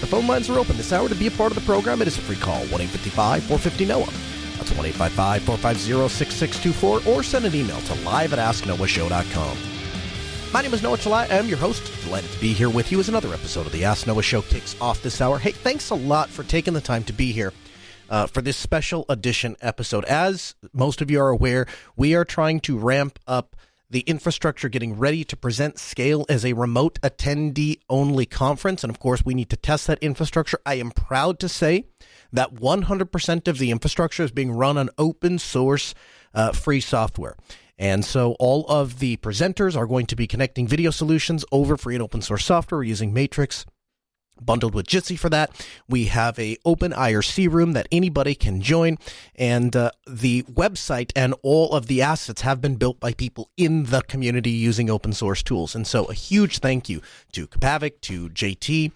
The phone lines are open this hour to be a part of the program. It is a free call, 1 450 Noah. That's 1 450 6624 or send an email to live at asknoahshow.com. My name is Noah Chelliah. I am your host. Delighted to be here with you as another episode of the Ask Noah Show kicks off this hour. Hey, thanks a lot for taking the time to be here uh, for this special edition episode. As most of you are aware, we are trying to ramp up the infrastructure getting ready to present scale as a remote attendee only conference. And of course, we need to test that infrastructure. I am proud to say that 100% of the infrastructure is being run on open source uh, free software. And so all of the presenters are going to be connecting video solutions over free and open source software using Matrix bundled with Jitsi for that. We have a open IRC room that anybody can join, and uh, the website and all of the assets have been built by people in the community using open source tools. And so, a huge thank you to Kapavik, to JT,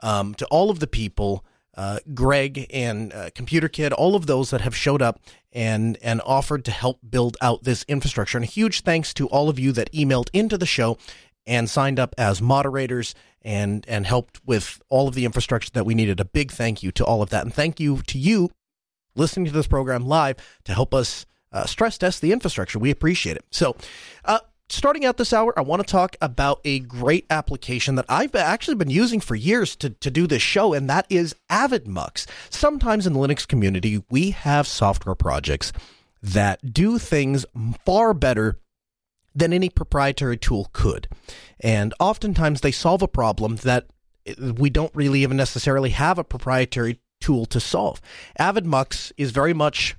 um, to all of the people. Uh, Greg and uh, Computer Kid, all of those that have showed up and and offered to help build out this infrastructure. And a huge thanks to all of you that emailed into the show and signed up as moderators and and helped with all of the infrastructure that we needed. A big thank you to all of that, and thank you to you listening to this program live to help us uh, stress test the infrastructure. We appreciate it. So. Uh, starting out this hour, I want to talk about a great application that I've actually been using for years to, to do this show, and that is Avidemux. Sometimes in the Linux community, we have software projects that do things far better than any proprietary tool could. And oftentimes they solve a problem that we don't really even necessarily have a proprietary tool to solve. Avidemux is very much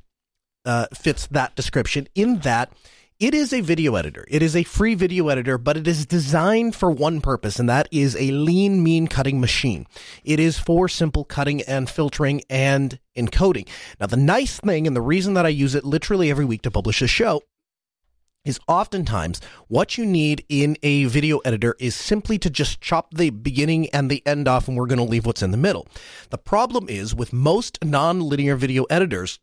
uh, fits that description in that it is a video editor. It is a free video editor, but it is designed for one purpose, and that is a lean, mean cutting machine. It is for simple cutting and filtering and encoding. Now, the nice thing, and the reason that I use it literally every week to publish a show, is oftentimes what you need in a video editor is simply to just chop the beginning and the end off and we're going to leave what's in the middle. The problem is with most non-linear video editors,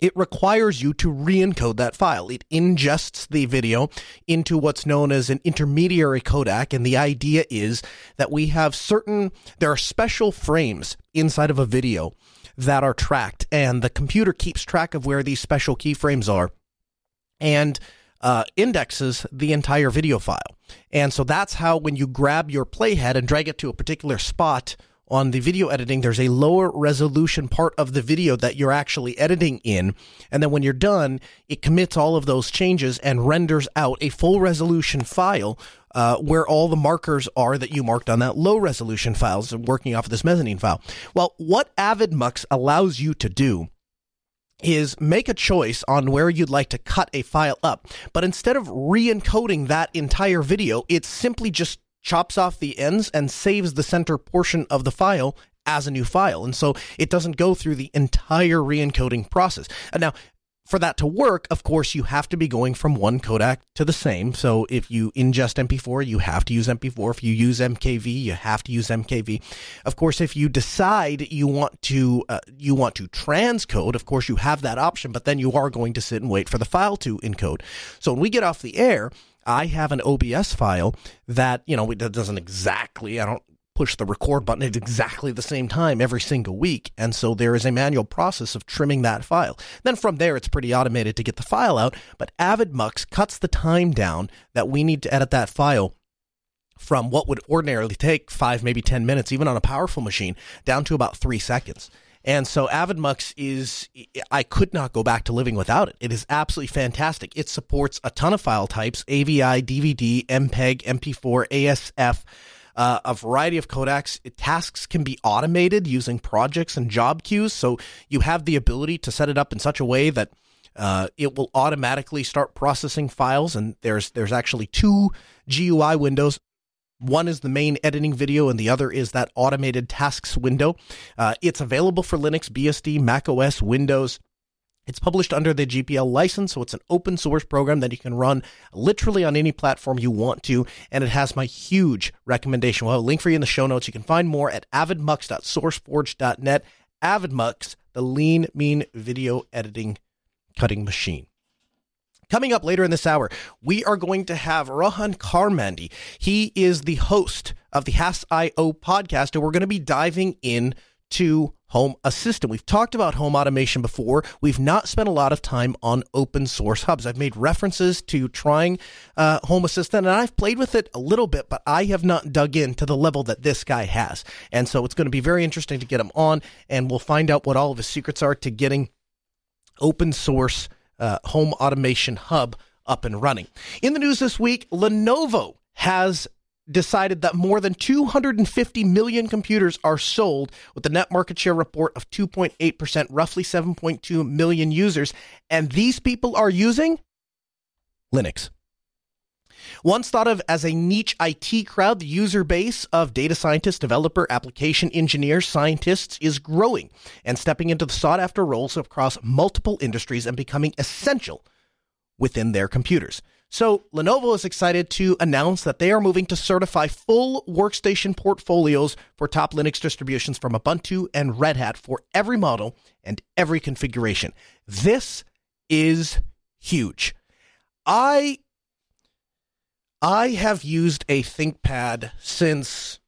it requires you to re-encode that file. It ingests the video into what's known as an intermediary codec. And the idea is that we have certain, there are special frames inside of a video that are tracked and the computer keeps track of where these special keyframes are. And uh, indexes the entire video file. And so that's how when you grab your playhead and drag it to a particular spot on the video editing, there's a lower resolution part of the video that you're actually editing in. And then when you're done, it commits all of those changes and renders out a full resolution file uh, where all the markers are that you marked on that low resolution file. files working off of this mezzanine file. Well, what Avidemux allows you to do is make a choice on where you'd like to cut a file up. But instead of re-encoding that entire video, it simply just chops off the ends and saves the center portion of the file as a new file. And so it doesn't go through the entire re-encoding process. And now for that to work, of course, you have to be going from one codec to the same. So if you ingest MP4, you have to use MP4. If you use MKV, you have to use MKV. Of course, if you decide you want to uh, you want to transcode, of course, you have that option. But then you are going to sit and wait for the file to encode. So when we get off the air, I have an OBS file that you know it doesn't exactly. I don't push the record button at exactly the same time every single week. And so there is a manual process of trimming that file. Then from there, it's pretty automated to get the file out. But Avidemux cuts the time down that we need to edit that file from what would ordinarily take five, maybe 10 minutes, even on a powerful machine, down to about three seconds. And so Avidemux is, I could not go back to living without it. It is absolutely fantastic. It supports a ton of file types AVI, DVD, MPEG, MP4, ASF uh, a variety of codecs. Tasks can be automated using projects and job queues. So you have the ability to set it up in such a way that uh, it will automatically start processing files. And there's there's actually two GUI windows One is the main editing video, and the other is that automated tasks window. Uh, it's available for Linux, BSD, Mac OS, Windows. It's published under the GPL license, so it's an open source program that you can run literally on any platform you want to, and it has my huge recommendation. We'll have a link for you in the show notes. You can find more at avidemux.sourceforge.net. Avidemux, the lean, mean video editing cutting machine. Coming up later in this hour, we are going to have Rohan Karamandi. He is the host of the Hass.io podcast, and we're going to be diving in to Home Assistant. We've talked about home automation before. We've not spent a lot of time on open source hubs. I've made references to trying uh, Home Assistant, and I've played with it a little bit, but I have not dug in to the level that this guy has. And so it's going to be very interesting to get him on, and we'll find out what all of his secrets are to getting open source uh, home automation hub up and running. In the news this week, Lenovo has decided that more than 250 million computers are sold with the net market share report of 2.8%, roughly 7.2 million users. And these people are using Linux. Once thought of as a niche IT crowd, the user base of data scientists, developer, application engineers, scientists is growing and stepping into the sought after roles across multiple industries and becoming essential within their computers. So, Lenovo is excited to announce that they are moving to certify full workstation portfolios for top Linux distributions from Ubuntu and Red Hat for every model and every configuration. This is huge. I I have used a ThinkPad since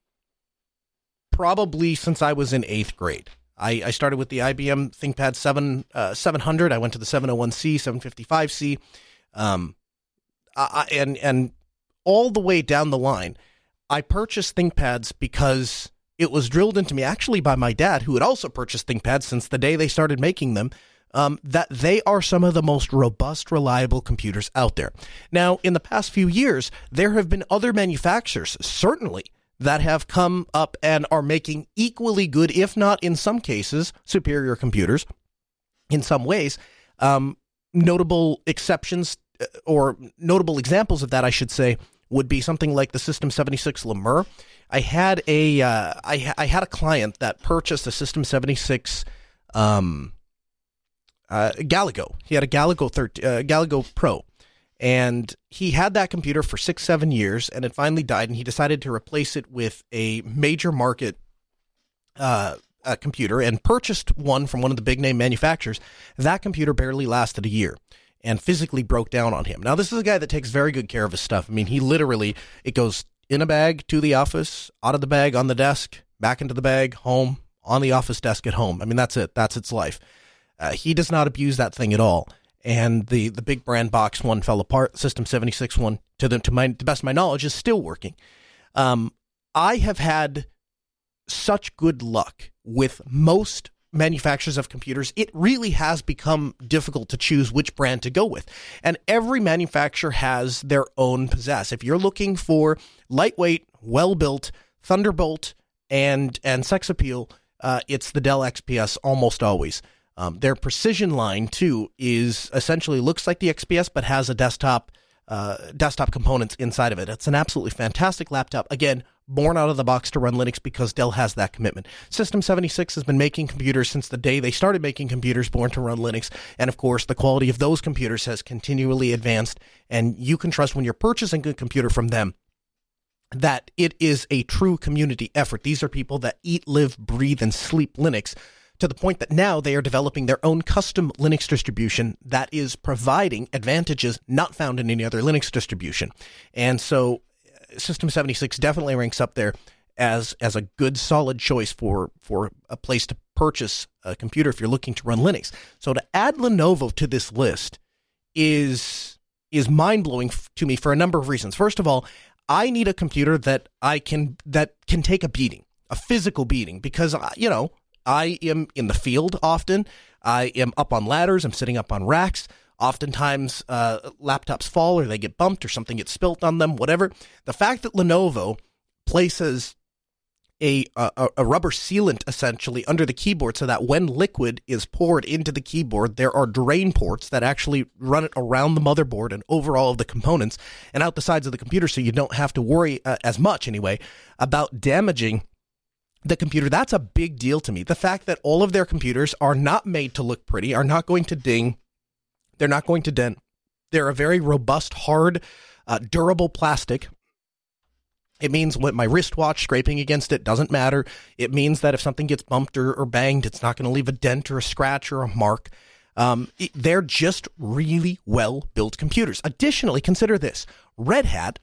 probably since I was in eighth grade. I, I started with the IBM ThinkPad 7 uh, 700. I went to the 701C, 755C, um, I, and and all the way down the line. I purchased ThinkPads because it was drilled into me actually by my dad, who had also purchased ThinkPads since the day they started making them um, that they are some of the most robust, reliable computers out there. Now, in the past few years, there have been other manufacturers, certainly, that have come up and are making equally good, if not in some cases, superior computers in some ways. Um, notable exceptions uh, or notable examples of that, I should say, would be something like the System 76 Lemur. I had a uh, I, I had a client that purchased a System 76 um, uh, Galago. He had a Galago 13, uh, Galago Pro, and he had that computer for six, seven years, and it finally died. And he decided to replace it with a major market uh, computer and purchased one from one of the big name manufacturers. That computer barely lasted a year and physically broke down on him. Now, this is a guy that takes very good care of his stuff. I mean, he literally it goes in a bag to the office, out of the bag on the desk, back into the bag, home, on the office desk at home. I mean, that's it. That's its life. Uh, he does not abuse that thing at all. And the, the big brand box one fell apart. System 76 one, to the to my the best of my knowledge, is still working. Um, I have had such good luck with most manufacturers of computers, it really has become difficult to choose which brand to go with. And every manufacturer has their own possess. If you're looking for lightweight, well built, Thunderbolt, and and sex appeal, uh, it's the Dell XPS almost always. Um, their precision line too is essentially looks like the XPS but has a desktop uh, desktop components inside of it. It's an absolutely fantastic laptop. Again, born out of the box to run Linux because Dell has that commitment. System 76 has been making computers since the day they started making computers born to run Linux. And of course, the quality of those computers has continually advanced. And you can trust when you're purchasing a computer from them that it is a true community effort. These are people that eat, live, breathe, and sleep Linux to the point that now they are developing their own custom Linux distribution that is providing advantages not found in any other Linux distribution. And so System 76 definitely ranks up there as as a good solid choice for for a place to purchase a computer if you're looking to run Linux. So to add Lenovo to this list is is mind-blowing to me for a number of reasons. First of all, I need a computer that I can that can take a beating, a physical beating because you know, I am in the field often. I am up on ladders. I'm sitting up on racks. Oftentimes, uh, laptops fall or they get bumped or something gets spilt on them, whatever. The fact that Lenovo places a, a, a rubber sealant essentially under the keyboard so that when liquid is poured into the keyboard, there are drain ports that actually run it around the motherboard and over all of the components and out the sides of the computer so you don't have to worry uh, as much anyway about damaging the computer. That's a big deal to me. The fact that all of their computers are not made to look pretty, are not going to ding, they're not going to dent. They're a very robust, hard, uh, durable plastic it means when my wristwatch scraping against it doesn't matter. It means that if something gets bumped or, or banged, it's not going to leave a dent or a scratch or a mark. Um, it, they're just really well built computers. Additionally, consider this Red Hat,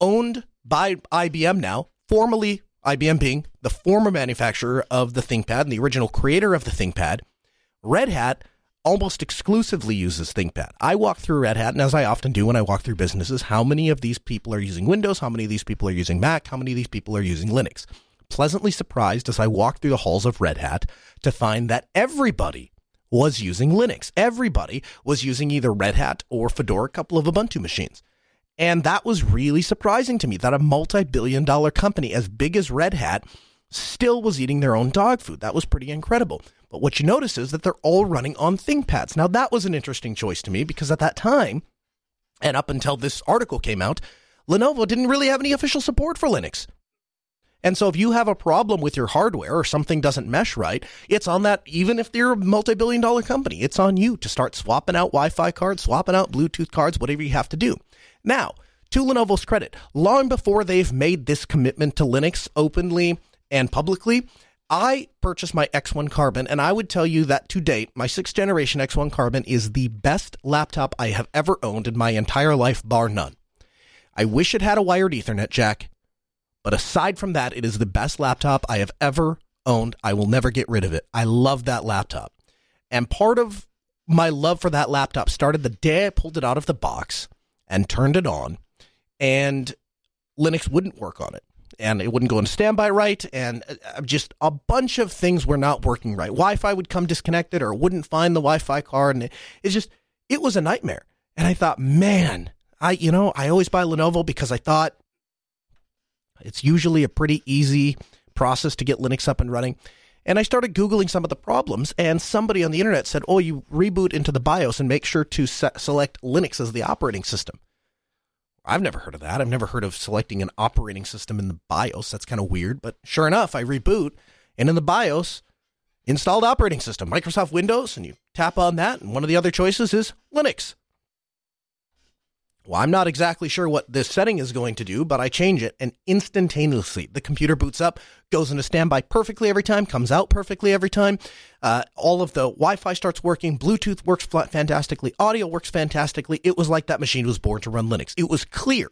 owned by IBM now, formerly IBM being the former manufacturer of the ThinkPad and the original creator of the ThinkPad, Red Hat almost exclusively uses ThinkPad. I walk through Red Hat, and as I often do when I walk through businesses, how many of these people are using Windows? How many of these people are using Mac? How many of these people are using Linux? Pleasantly surprised as I walk through the halls of Red Hat to find that everybody was using Linux. Everybody was using either Red Hat or Fedora, a couple of Ubuntu machines. And that was really surprising to me that a multi billion dollar company as big as Red Hat still was eating their own dog food. That was pretty incredible. But what you notice is that they're all running on ThinkPads. Now, that was an interesting choice to me because at that time, and up until this article came out, Lenovo didn't really have any official support for Linux. And so if you have a problem with your hardware or something doesn't mesh right, it's on that, even if they're a multi billion dollar company, it's on you to start swapping out Wi Fi cards, swapping out Bluetooth cards, whatever you have to do. Now, to Lenovo's credit, long before they've made this commitment to Linux openly and publicly, I purchased my X1 Carbon, and I would tell you that to date, my sixth generation X1 Carbon is the best laptop I have ever owned in my entire life, bar none. I wish it had a wired Ethernet jack, but aside from that, it is the best laptop I have ever owned. I will never get rid of it. I love that laptop. And part of my love for that laptop started the day I pulled it out of the box and turned it on, and Linux wouldn't work on it and it wouldn't go into standby right, and uh, just a bunch of things were not working right. Wi-Fi would come disconnected, or wouldn't find the Wi-Fi card, and it, it's just it was a nightmare. And I thought, man, I you know I always buy Lenovo because I thought it's usually a pretty easy process to get Linux up and running. And I started Googling some of the problems, and somebody on the internet said, Oh, you reboot into the BIOS and make sure to se- select Linux as the operating system. I've never heard of that. I've never heard of selecting an operating system in the BIOS. That's kind of weird, but sure enough, I reboot and in the BIOS, installed operating system, Microsoft Windows, and you tap on that, and one of the other choices is Linux. Well, I'm not exactly sure what this setting is going to do, but I change it and instantaneously the computer boots up, goes into standby perfectly every time, comes out perfectly every time. Uh, all of the Wi Fi starts working, Bluetooth works fantastically, audio works fantastically. It was like that machine was born to run Linux. It was clear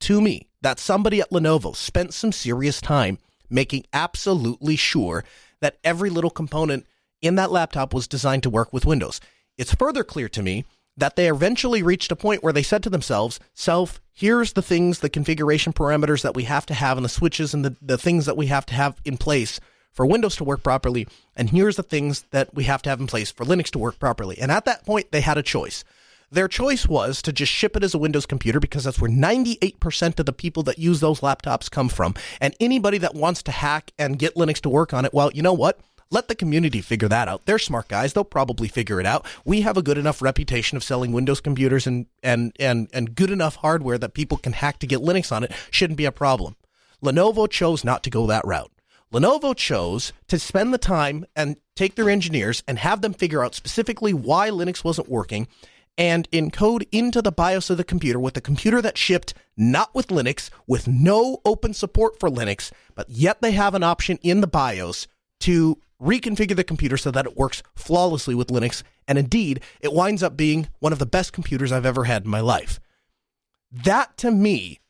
to me that somebody at Lenovo spent some serious time making absolutely sure that every little component in that laptop was designed to work with Windows. It's further clear to me that they eventually reached a point where they said to themselves, Self, here's the things, the configuration parameters that we have to have and the switches and the, the things that we have to have in place for Windows to work properly. And here's the things that we have to have in place for Linux to work properly. And at that point, they had a choice. Their choice was to just ship it as a Windows computer because that's where 98% of the people that use those laptops come from. And anybody that wants to hack and get Linux to work on it, well, you know what? Let the community figure that out. They're smart guys. They'll probably figure it out. We have a good enough reputation of selling Windows computers and, and, and, and good enough hardware that people can hack to get Linux on it. Shouldn't be a problem. Lenovo chose not to go that route. Lenovo chose to spend the time and take their engineers and have them figure out specifically why Linux wasn't working and encode into the BIOS of the computer with a computer that shipped not with Linux, with no open support for Linux, but yet they have an option in the BIOS to reconfigure the computer so that it works flawlessly with Linux. And indeed, it winds up being one of the best computers I've ever had in my life. That to me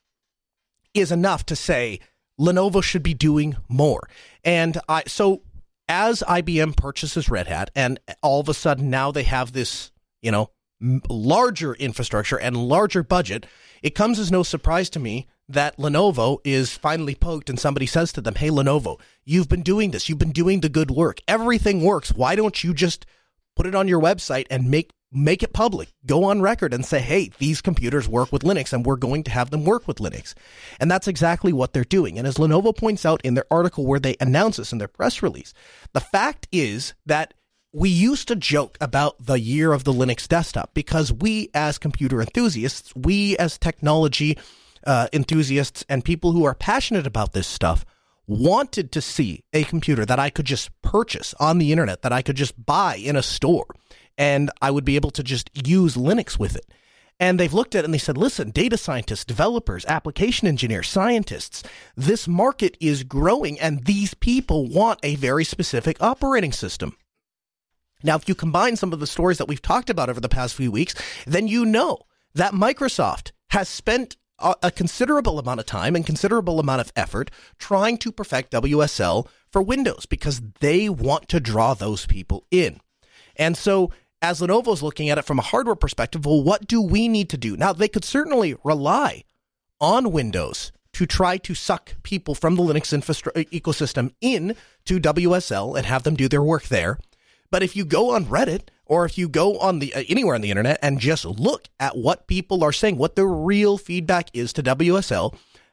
is enough to say Lenovo should be doing more. And I, so as IBM purchases Red Hat and all of a sudden now they have this, you know, larger infrastructure and larger budget, it comes as no surprise to me that Lenovo is finally poked and somebody says to them, Hey, Lenovo, you've been doing this. You've been doing the good work. Everything works. Why don't you just put it on your website and make make it public. Go on record and say, hey, these computers work with Linux and we're going to have them work with Linux. And that's exactly what they're doing. And as Lenovo points out in their article where they announce this in their press release, the fact is that we used to joke about the year of the Linux desktop because we, as computer enthusiasts, we, as technology uh, enthusiasts, and people who are passionate about this stuff, wanted to see a computer that I could just purchase on the internet, that I could just buy in a store, and I would be able to just use Linux with it. And they've looked at it and they said, listen, data scientists, developers, application engineers, scientists, this market is growing and these people want a very specific operating system. Now, if you combine some of the stories that we've talked about over the past few weeks, then you know that Microsoft has spent a, considerable amount of time and considerable amount of effort trying to perfect WSL for Windows because they want to draw those people in. And so as Lenovo is looking at it from a hardware perspective, well, what do we need to do? Now, they could certainly rely on Windows to try to suck people from the Linux infrastructure uh, ecosystem in to WSL and have them do their work there. But if you go on Reddit or if you go on the uh, anywhere on the internet and just look at what people are saying, what the real feedback is to WSL,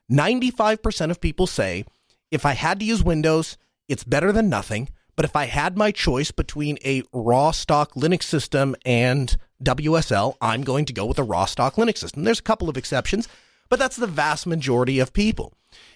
95% of people say if I had to use Windows, it's better than nothing. But if I had my choice between a raw stock Linux system and WSL, I'm going to go with a raw stock Linux system. There's a couple of exceptions, but that's the vast majority of people.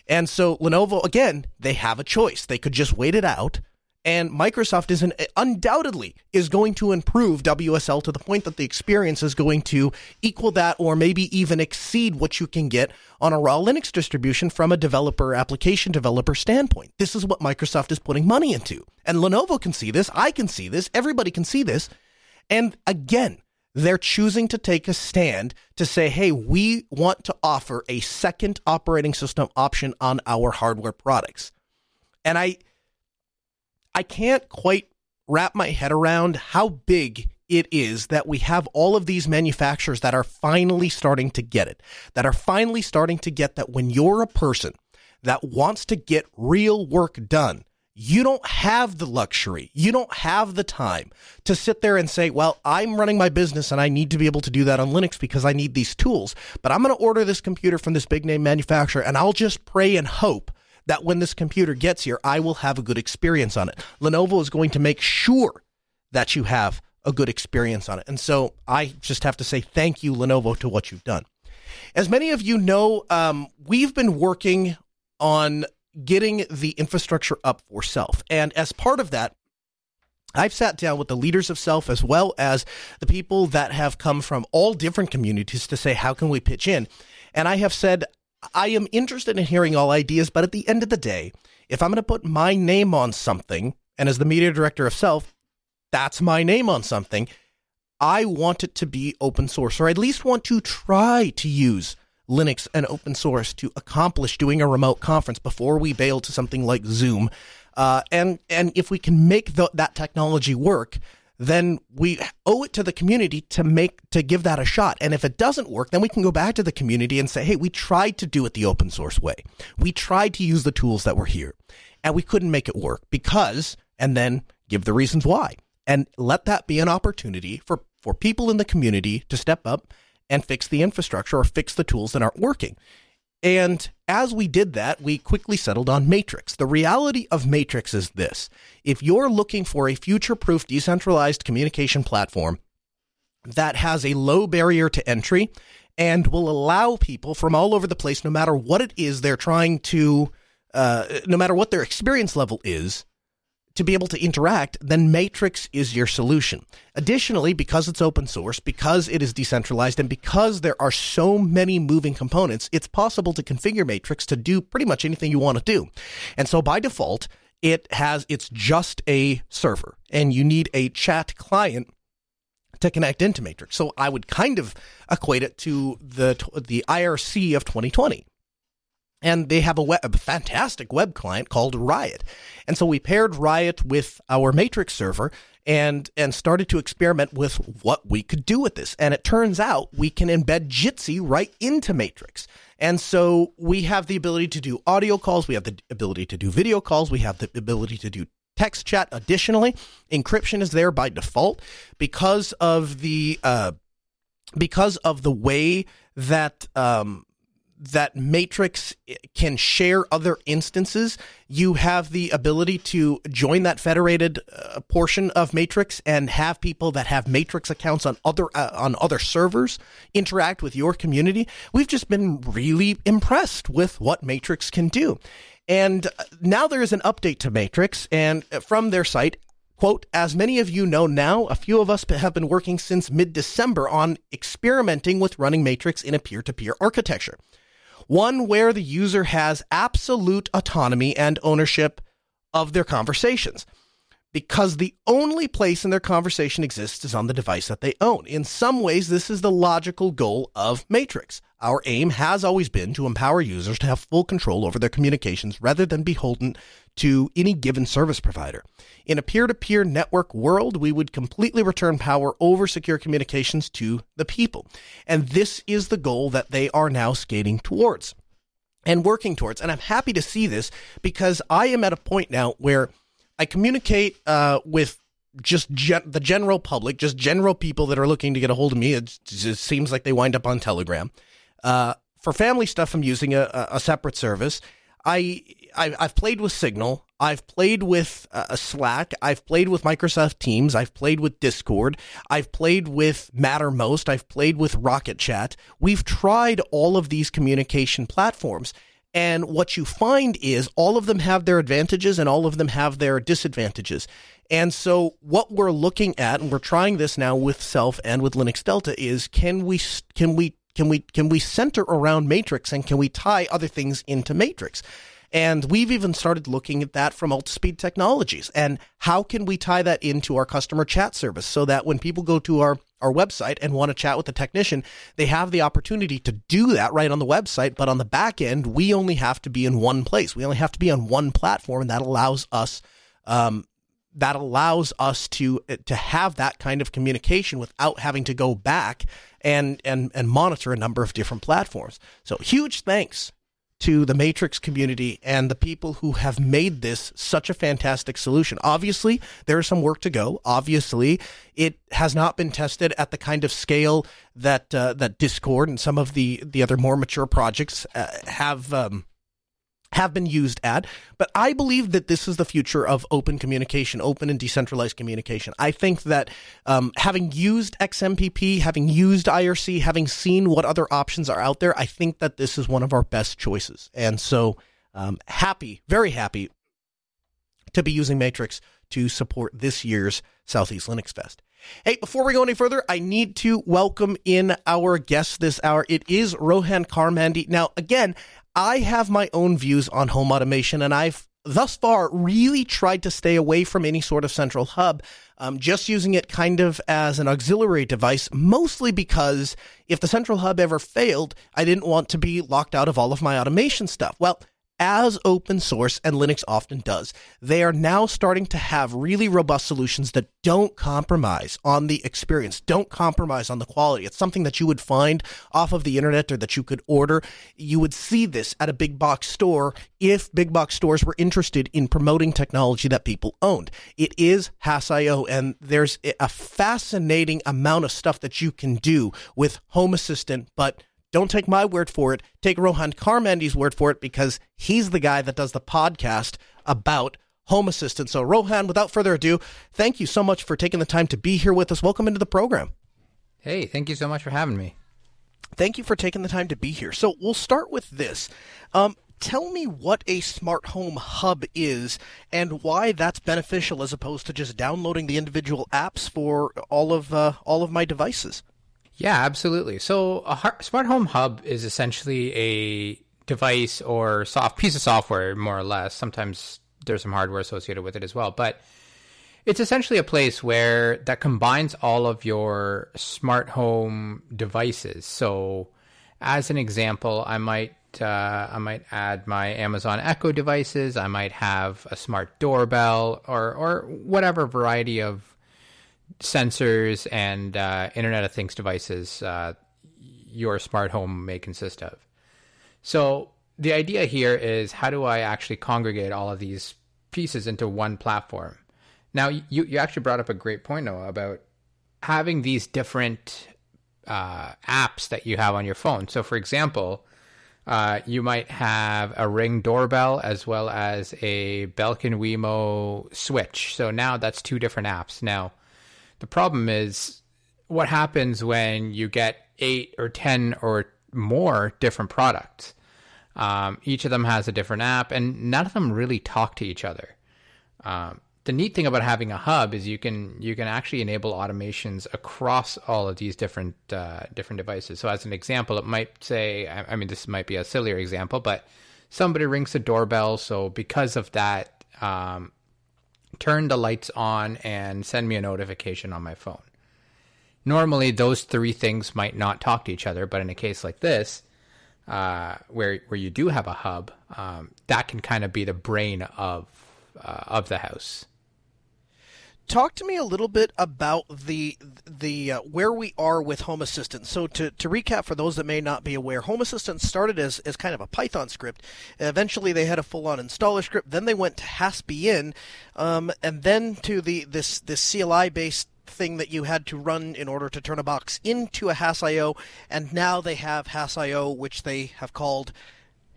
And so Lenovo, again, they have a choice. They could just wait it out and Microsoft is an, undoubtedly is going to improve WSL to the point that the experience is going to equal that or maybe even exceed what you can get on a raw Linux distribution from a developer application developer standpoint. This is what Microsoft is putting money into. And Lenovo can see this, I can see this, everybody can see this. And again, they're choosing to take a stand to say, hey, we want to offer a second operating system option on our hardware products. And I I can't quite wrap my head around how big it is that we have all of these manufacturers that are finally starting to get it, that are finally starting to get that when you're a person that wants to get real work done, you don't have the luxury, you don't have the time to sit there and say, well, I'm running my business and I need to be able to do that on Linux because I need these tools, but I'm going to order this computer from this big name manufacturer and I'll just pray and hope that when this computer gets here, I will have a good experience on it. Lenovo is going to make sure that you have a good experience on it. And so I just have to say thank you, Lenovo, to what you've done. As many of you know, um, we've been working on getting the infrastructure up for SELF. And as part of that, I've sat down with the leaders of SELF as well as the people that have come from all different communities to say, how can we pitch in? And I have said, I am interested in hearing all ideas, but at the end of the day, if I'm going to put my name on something, and as the media director of SELF, that's my name on something, I want it to be open source, or at least want to try to use Linux and open source to accomplish doing a remote conference before we bail to something like Zoom. Uh, and and if we can make the, that technology work, then we owe it to the community to make to give that a shot. And if it doesn't work, then we can go back to the community and say, "Hey, we tried to do it the open source way. We tried to use the tools that were here, and we couldn't make it work because." And then give the reasons why, and let that be an opportunity for for people in the community to step up and fix the infrastructure or fix the tools that aren't working. And as we did that, we quickly settled on Matrix. The reality of Matrix is this if you're looking for a future proof decentralized communication platform that has a low barrier to entry and will allow people from all over the place, no matter what it is they're trying to, uh, no matter what their experience level is, to be able to interact, then Matrix is your solution. Additionally, because it's open source, because it is decentralized, and because there are so many moving components, it's possible to configure Matrix to do pretty much anything you want to do. And so by default, it has, it's just a server, and you need a chat client to connect into Matrix. So I would kind of equate it to the the IRC of 2020 and they have a, web, a, fantastic web client called Riot. And so we paired Riot with our Matrix server and and started to experiment with what we could do with this. And it turns out we can embed Jitsi right into Matrix. And so we have the ability to do audio calls, we have the ability to do video calls, we have the ability to do text chat. Additionally, encryption is there by default because of the uh, because of the way that um, that Matrix can share other instances, you have the ability to join that federated uh, portion of Matrix and have people that have Matrix accounts on other uh, on other servers interact with your community. We've just been really impressed with what Matrix can do. And uh, now there is an update to Matrix, and from their site, Quote, as many of you know now, a few of us have been working since mid December on experimenting with running Matrix in a peer to peer architecture one where the user has absolute autonomy and ownership of their conversations. Because the only place in their conversation exists is on the device that they own. In some ways, this is the logical goal of Matrix. Our aim has always been to empower users to have full control over their communications rather than beholden to any given service provider. In a peer to peer network world, we would completely return power over secure communications to the people. And this is the goal that they are now skating towards and working towards. And I'm happy to see this because I am at a point now where I communicate uh, with just gen- the general public, just general people that are looking to get a hold of me. It just seems like they wind up on Telegram. Uh, for family stuff, I'm using a, a separate service. I, I have played with Signal. I've played with uh, Slack. I've played with Microsoft Teams. I've played with Discord. I've played with Mattermost. I've played with Rocket Chat. We've tried all of these communication platforms. And what you find is all of them have their advantages and all of them have their disadvantages. And so what we're looking at, and we're trying this now with SELF and with Linux Delta, is can we can we can we can we center around Matrix and can we tie other things into Matrix? And we've even started looking at that from Altispeed Technologies. And how can we tie that into our customer chat service so that when people go to our, our website and want to chat with the technician, they have the opportunity to do that right on the website. But on the back end, we only have to be in one place. We only have to be on one platform, and that allows us um, that allows us to to have that kind of communication without having to go back and and and monitor a number of different platforms. So huge thanks to the Matrix community and the people who have made this such a fantastic solution. Obviously, there is some work to go. Obviously, it has not been tested at the kind of scale that uh, that Discord and some of the the other more mature projects uh, have um, have been used at. But I believe that this is the future of open communication, open and decentralized communication. I think that um, having used XMPP, having used IRC, having seen what other options are out there, I think that this is one of our best choices. And so, um, happy, very happy to be using Matrix to support this year's Southeast Linux Fest. Hey, before we go any further, I need to welcome in our guest this hour. It is Rohan Karamandi. Now, again, I have my own views on home automation, and I've thus far really tried to stay away from any sort of central hub, um, just using it kind of as an auxiliary device, mostly because if the central hub ever failed, I didn't want to be locked out of all of my automation stuff. Well, as open source and Linux often does, they are now starting to have really robust solutions that don't compromise on the experience, don't compromise on the quality. It's something that you would find off of the internet or that you could order. You would see this at a big box store if big box stores were interested in promoting technology that people owned. It is Hass.io, and there's a fascinating amount of stuff that you can do with Home Assistant, but don't take my word for it. Take Rohan Karamandi's word for it because he's the guy that does the podcast about Home Assistant. So, Rohan, without further ado, thank you so much for taking the time to be here with us. Welcome into the program. Hey, thank you so much for having me. Thank you for taking the time to be here. So, we'll start with this. Um, tell me what a smart home hub is and why that's beneficial as opposed to just downloading the individual apps for all of uh, all of my devices. Yeah, absolutely. So a smart home hub is essentially a device or soft piece of software, more or less. Sometimes there's some hardware associated with it as well, but it's essentially a place where that combines all of your smart home devices. So, as an example, I might uh, I might add my Amazon Echo devices. I might have a smart doorbell or or whatever variety of sensors and uh, Internet of Things devices uh, your smart home may consist of. So the idea here is how do I actually congregate all of these pieces into one platform. Now, you, you actually brought up a great point, Noah, about having these different uh, apps that you have on your phone. So, for example, uh, you might have a Ring doorbell as well as a Belkin Wemo switch. So now that's two different apps. Now, the problem is what happens when you get eight or 10 or more different products. Um, each of them has a different app, and none of them really talk to each other. Um, the neat thing about having a hub is you can you can actually enable automations across all of these different uh, different devices. So, as an example, it might say, I, mean, this might be a sillier example, but somebody rings the doorbell. So, because of that, um, turn the lights on and send me a notification on my phone. Normally, those three things might not talk to each other, but in a case like this, uh, where where you do have a hub, um, that can kind of be the brain of uh, of the house talk to me a little bit about the the uh, where we are with Home Assistant. So to, to recap for those that may not be aware, Home Assistant started as, as kind of a Python script. Eventually, they had a full on installer script. Then they went to Hassbian, um, and then to the this this CLI based thing that you had to run in order to turn a box into a Hass.io, and now they have Hass.io, which they have called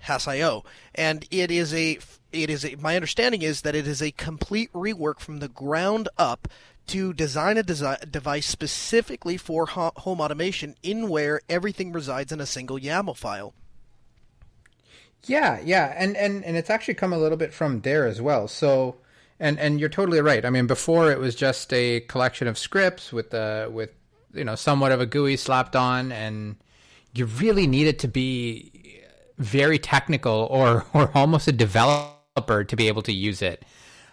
Hass.io, and it is a it is a, my understanding is that it is a complete rework from the ground up to design a desi- device specifically for ho- home automation in where everything resides in a single YAML file. Yeah, yeah, and, and, and it's actually come a little bit from there as well. So, and and you're totally right. I mean, before it was just a collection of scripts with the with you know somewhat of a GUI slapped on, and you really needed to be very technical or or almost a developer to be able to use it.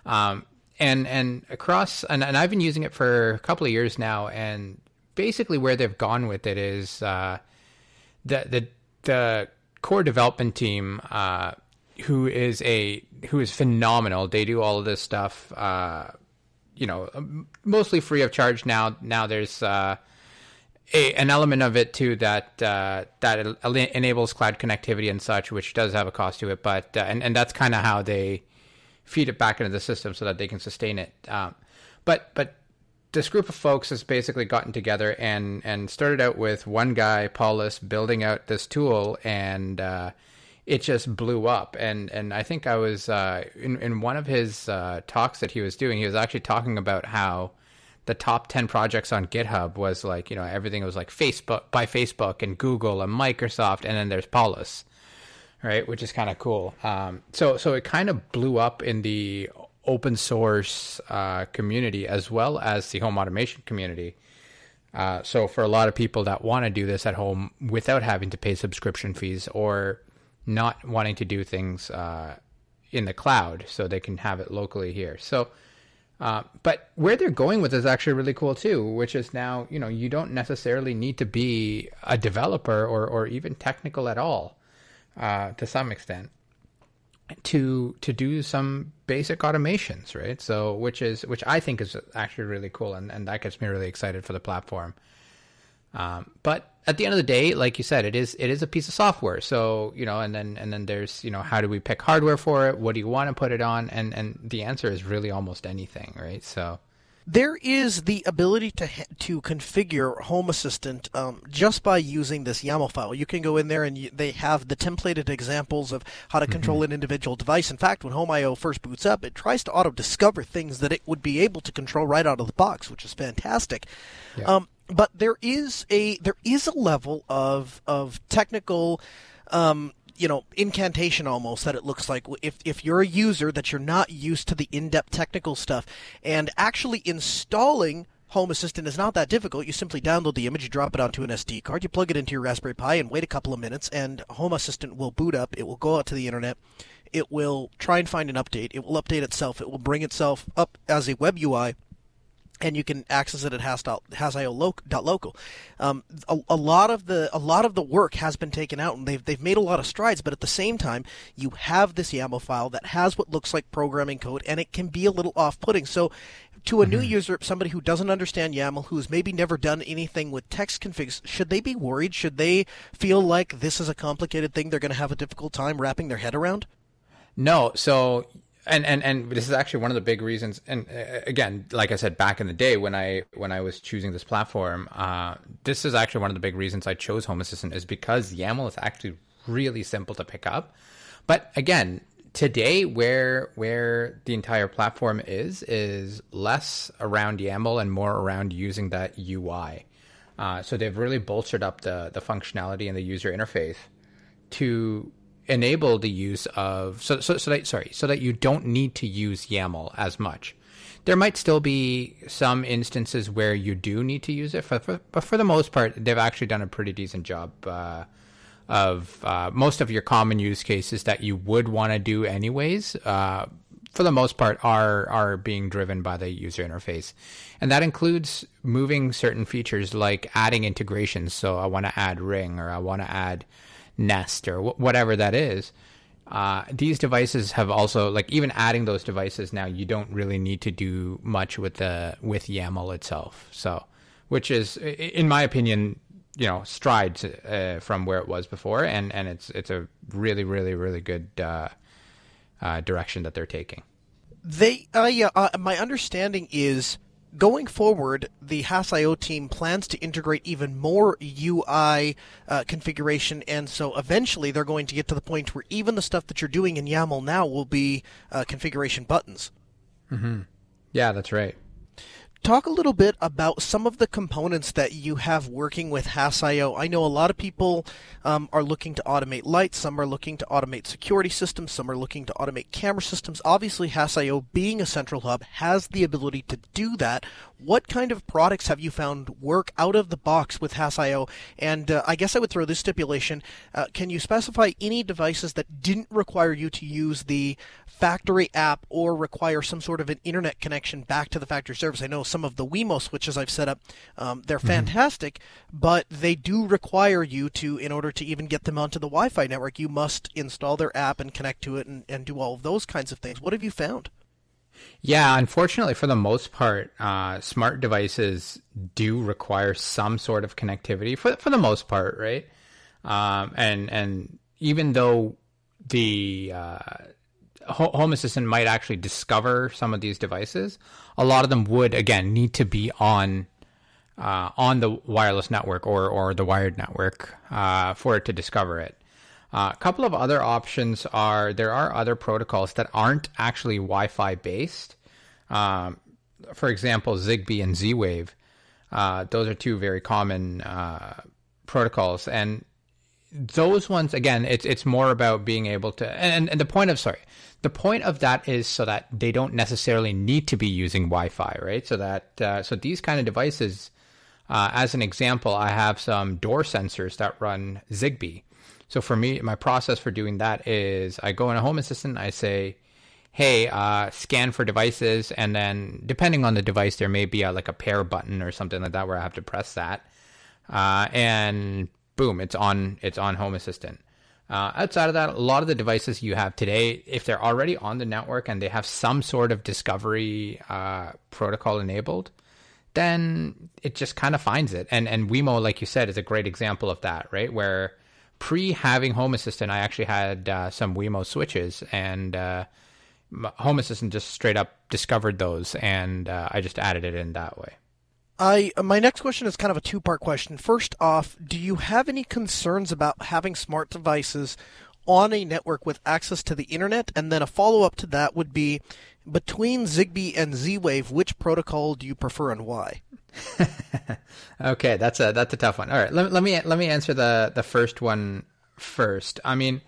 Um, and and across and, and I've been using it for a couple of years now, and basically where they've gone with it is uh, the the the core development team, uh, who is a who is phenomenal. They do all of this stuff, uh, you know, mostly free of charge now. Now there's uh, a, an element of it too that uh, that enables cloud connectivity and such, which does have a cost to it. But uh, and and that's kind of how they feed it back into the system so that they can sustain it. Um, but but this group of folks has basically gotten together and and started out with one guy, Paulus, building out this tool, and uh, it just blew up. And and I think I was uh, in in one of his uh, talks that he was doing, he was actually talking about how the top 10 projects on GitHub was like, you know, everything was like Facebook by Facebook and Google and Microsoft. And then there's Paulus, right? Which is kind of cool. Um, so, so it kind of blew up in the open source uh, community as well as the home automation community. Uh, so for a lot of people that want to do this at home without having to pay subscription fees or not wanting to do things uh, in the cloud, so they can have it locally here. So uh, but where they're going with is actually really cool too, which is now, you know, you don't necessarily need to be a developer or, or even technical at all, uh, to some extent, to to do some basic automations, right? So which is which I think is actually really cool and, and that gets me really excited for the platform. Um, but at the end of the day, like you said, it is it is a piece of software. So you know, and then and then there's you know how do we pick hardware for it? What do you want to put it on? And and the answer is really almost anything, right? So there is the ability to to configure Home Assistant um, just by using this YAML file. You can go in there and you, they have the templated examples of how to control mm-hmm. an individual device. In fact, when Home I/O first boots up, it tries to auto discover things that it would be able to control right out of the box, which is fantastic. Yeah. Um, but there is a there is a level of of technical um, you know incantation almost that it looks like if if you're a user that you're not used to the in-depth technical stuff and actually installing Home Assistant is not that difficult. You simply download the image, you drop it onto an SD card, you plug it into your Raspberry Pi, and wait a couple of minutes, and Home Assistant will boot up. It will go out to the internet. It will try and find an update. It will update itself. It will bring itself up as a web UI and you can access it at hass.io.local. Um, a, a, lot of the a lot of the work has been taken out, and they've they've made a lot of strides. But at the same time, you have this YAML file that has what looks like programming code, and it can be a little off-putting. So, to a mm-hmm. new user, somebody who doesn't understand YAML, who's maybe never done anything with text configs, should they be worried? Should they feel like this is a complicated thing they're going to have a difficult time wrapping their head around? No. So and and and this is actually one of the big reasons. And uh, again, like I said back in the day when I when I was choosing this platform, uh, this is actually one of the big reasons I chose Home Assistant is because YAML is actually really simple to pick up. But again, today where where the entire platform is is less around YAML and more around using that UI. Uh, so they've really bolstered up the the functionality and the user interface to enable the use of so so, so that sorry so that you don't need to use YAML as much. There might still be some instances where you do need to use it, for, for, but for the most part, they've actually done a pretty decent job uh, of uh, most of your common use cases that you would want to do anyways. Uh, for the most part, are are being driven by the user interface, and that includes moving certain features like adding integrations. So I want to add Ring or I want to add Nest or wh- whatever that is. Uh, these devices have also like even adding those devices now you don't really need to do much with the with YAML itself. So, which is in my opinion, you know, strides uh, from where it was before, and and it's it's a really really really good uh, uh direction that they're taking. They, uh, uh, my understanding is going forward, the Hass.io team plans to integrate even more UI uh, configuration, and so eventually they're going to get to the point where even the stuff that you're doing in YAML now will be uh, configuration buttons. Mm-hmm. Yeah, that's right talk a little bit about some of the components that you have working with Hass.io. I know a lot of people um, are looking to automate lights, some are looking to automate security systems, some are looking to automate camera systems. Obviously, Hass.io, being a central hub, has the ability to do that. What kind of products have you found work out of the box with Hass.io? And uh, I guess I would throw this stipulation uh, can you specify any devices that didn't require you to use the factory app or require some sort of an internet connection back to the factory service? I know some of the Wemo switches I've set up, um, they're mm-hmm. fantastic, but they do require you to, in order to even get them onto the Wi Fi network, you must install their app and connect to it and, and do all of those kinds of things. What have you found? Yeah, unfortunately, for the most part, uh, smart devices do require some sort of connectivity for for the most part, right? Um, and and even though the uh, Home Assistant might actually discover some of these devices, a lot of them would again need to be on uh, on the wireless network or or the wired network uh, for it to discover it. Uh, a couple of other options are there are other protocols that aren't actually Wi-Fi based. Um, for example, Zigbee and Z-Wave. Uh, those are two very common uh, protocols, and those ones again, it's it's more about being able to. And, and the point of sorry, the point of that is so that they don't necessarily need to be using Wi-Fi, right? So that uh, so these kind of devices. Uh, as an example, I have some door sensors that run Zigbee. So for me, my process for doing that is I go in a Home Assistant, I say, "Hey, uh, scan for devices," and then depending on the device, there may be a, like a pair button or something like that where I have to press that, uh, and boom, it's on. It's on Home Assistant. Uh, outside of that, a lot of the devices you have today, if they're already on the network and they have some sort of discovery uh, protocol enabled, then it just kind of finds it. And and Wemo, like you said, is a great example of that, right? Where pre having Home Assistant, I actually had uh, some Wemo switches, and uh, Home Assistant just straight up discovered those, and uh, I just added it in that way. I my next question is kind of a two part question. First off, do you have any concerns about having smart devices on a network with access to the internet? And then a follow up to that would be between Zigbee and Z Wave, which protocol do you prefer and why? okay, that's a that's a tough one. All right, let, let me let me answer the the first one first. I mean,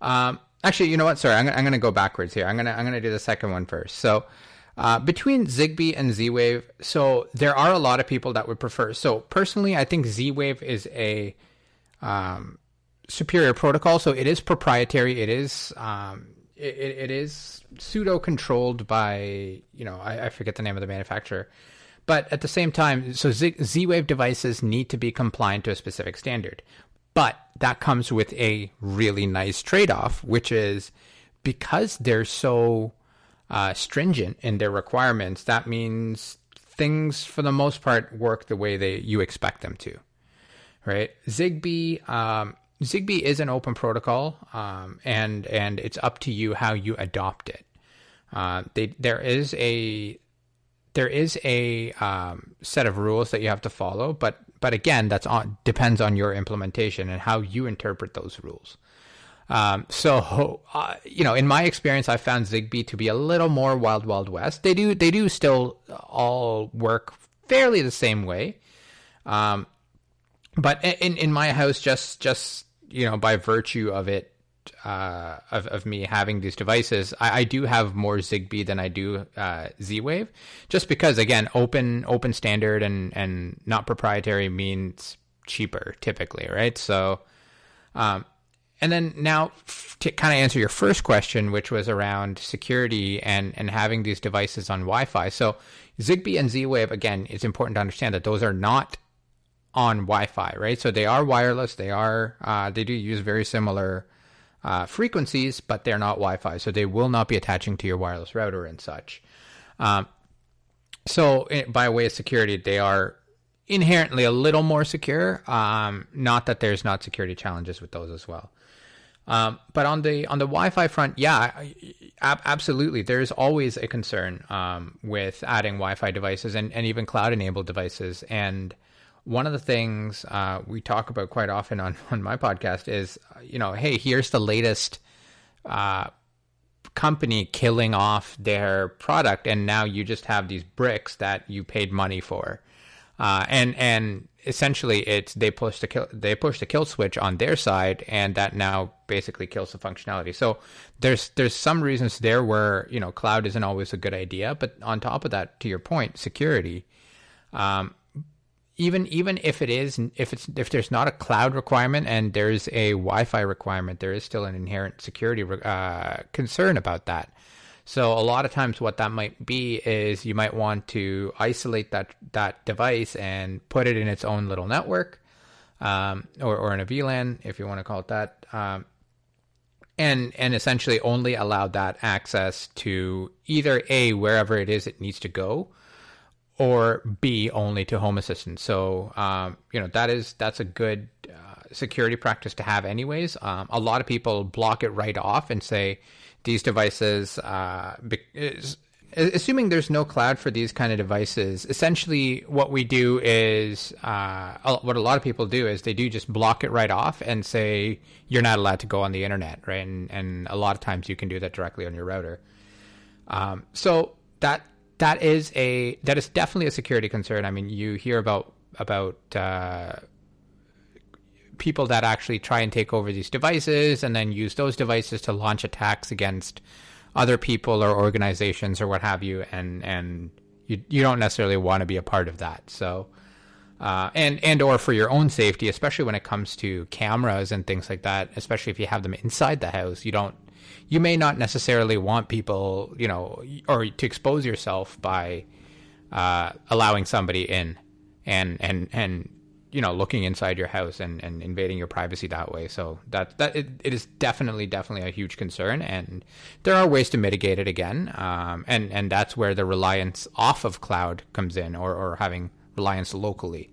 um, actually, you know what? Sorry, I'm, I'm going to go backwards here. I'm gonna I'm gonna do the second one first. So. Uh, between Zigbee and Z Wave, so there are a lot of people that would prefer. So personally, I think Z Wave is a um, superior protocol. So it is proprietary. It is um, it, it is pseudo controlled by you know I, I, forget the name of the manufacturer. But at the same time, so Z Wave devices need to be compliant to a specific standard. But that comes with a really nice trade off, which is because they're so uh, stringent in their requirements, that means things for the most part work the way they you expect them to. Right? Zigbee um, Zigbee is an open protocol, um, and and it's up to you how you adopt it. Uh, they, there is a there is a um, set of rules that you have to follow, but but again, that's on depends on your implementation and how you interpret those rules. Um, so uh, you know, in my experience, I found Zigbee to be a little more wild, wild west. They do they do still all work fairly the same way, um, but in in my house, just just you know, by virtue of it uh, of, of me having these devices, I, I, do have more Zigbee than I do uh, Z-Wave, just because again, open open standard and and not proprietary means cheaper typically, right? So, um, and then now to kind of answer your first question, which was around security and and having these devices on Wi-Fi. So, Zigbee and Z-Wave again, it's important to understand that those are not on Wi-Fi, right? So they are wireless. They are uh, they do use very similar uh, frequencies, but they're not Wi-Fi, so they will not be attaching to your wireless router and such. Um, so, eh, by way of security, they are inherently a little more secure. Um, not that there's not security challenges with those as well. Um, but on the on the Wi-Fi front, yeah, ab- absolutely. There's always a concern um, with adding Wi-Fi devices and, and even cloud-enabled devices, and one of the things uh, we talk about quite often on, on my podcast is, you know, hey, here's the latest uh, company killing off their product, and now you just have these bricks that you paid money for, uh, and and essentially it's they push the kill they push the kill switch on their side, and that now basically kills the functionality. So there's there's some reasons there where you know cloud isn't always a good idea, but on top of that, to your point, security. Um, even even if it is if it's if there's not a cloud requirement and there's a Wi-Fi requirement, there is still an inherent security uh, concern about that. So a lot of times, what that might be is you might want to isolate that that device and put it in its own little network, um, or or in a VLAN if you want to call it that, um, and and essentially only allow that access to either a wherever it is it needs to go or B only to Home Assistant. So um, you know that is that's a good uh, security practice to have, anyways. Um, a lot of people block it right off and say these devices, uh, is, assuming there's no cloud for these kind of devices. Essentially, what we do is uh, what a lot of people do is they do just block it right off and say you're not allowed to go on the internet, right? And and a lot of times you can do that directly on your router. Um, so that that is a that is definitely a security concern. I mean, you hear about about uh, people that actually try and take over these devices and then use those devices to launch attacks against other people or organizations or what have you, and and you you don't necessarily want to be a part of that. So. Uh, and and or for your own safety, especially when it comes to cameras and things like that, especially if you have them inside the house, you don't you may not necessarily want people, you know, or to expose yourself by uh, allowing somebody in and and and you know looking inside your house and, and invading your privacy that way. So that that it, it is definitely definitely a huge concern, and there are ways to mitigate it again. Um, and and that's where the reliance off of cloud comes in, or or having reliance locally,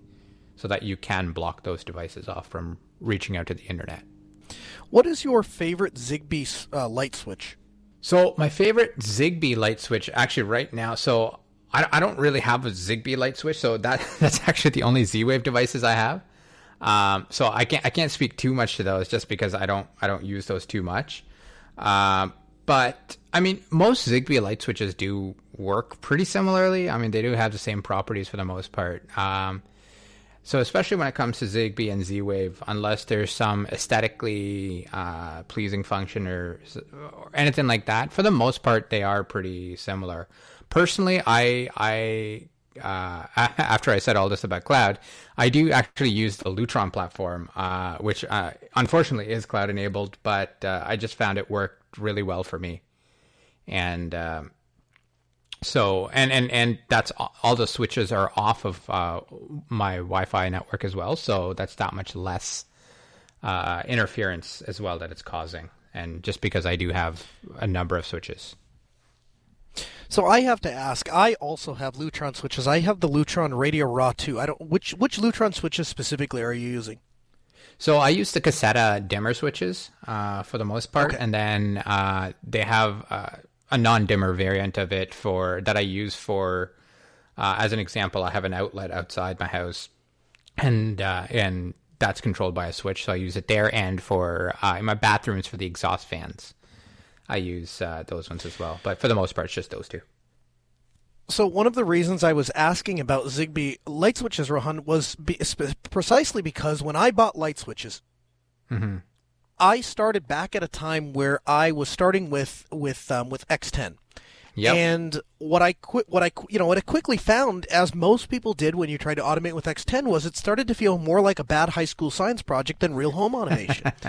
so that you can block those devices off from reaching out to the internet. What is your favorite Zigbee uh, light switch? So my favorite Zigbee light switch, actually, right now. So I, I don't really have a Zigbee light switch, so that that's actually the only Z-Wave devices I have. Um, so I can't I can't speak too much to those just because I don't I don't use those too much. Um, but I mean, most Zigbee light switches do work pretty similarly. I mean, they do have the same properties for the most part. Um, so especially when it comes to Zigbee and Z-Wave, unless there's some aesthetically uh, pleasing function or, or, anything like that, for the most part they are pretty similar. Personally, I I uh, after I said all this about cloud, I do actually use the Lutron platform, uh, which uh, unfortunately is cloud enabled, but uh, I just found it worked really well for me, and um, so and and and that's all the switches are off of uh, my Wi-Fi network as well. So that's that much less uh, interference as well that it's causing, and just because I do have a number of switches. So I have to ask. I also have Lutron switches. I have the Lutron RadioRA 2. I don't which which Lutron switches specifically are you using? So I use the Caseta dimmer switches uh, for the most part, okay. and then uh, they have uh, a non-dimmer variant of it for that I use for. Uh, as an example, I have an outlet outside my house, and uh, and that's controlled by a switch, so I use it there. And for uh, in my bathrooms for the exhaust fans, I use uh, those ones as well. But for the most part, it's just those two. So one of the reasons I was asking about Zigbee light switches, Rohan, was be, precisely because when I bought light switches, mm-hmm. I started back at a time where I was starting with with um, with X10. Yep. And what I quit, what I you know what I quickly found, as most people did when you tried to automate with X10, was it started to feel more like a bad high school science project than real home automation.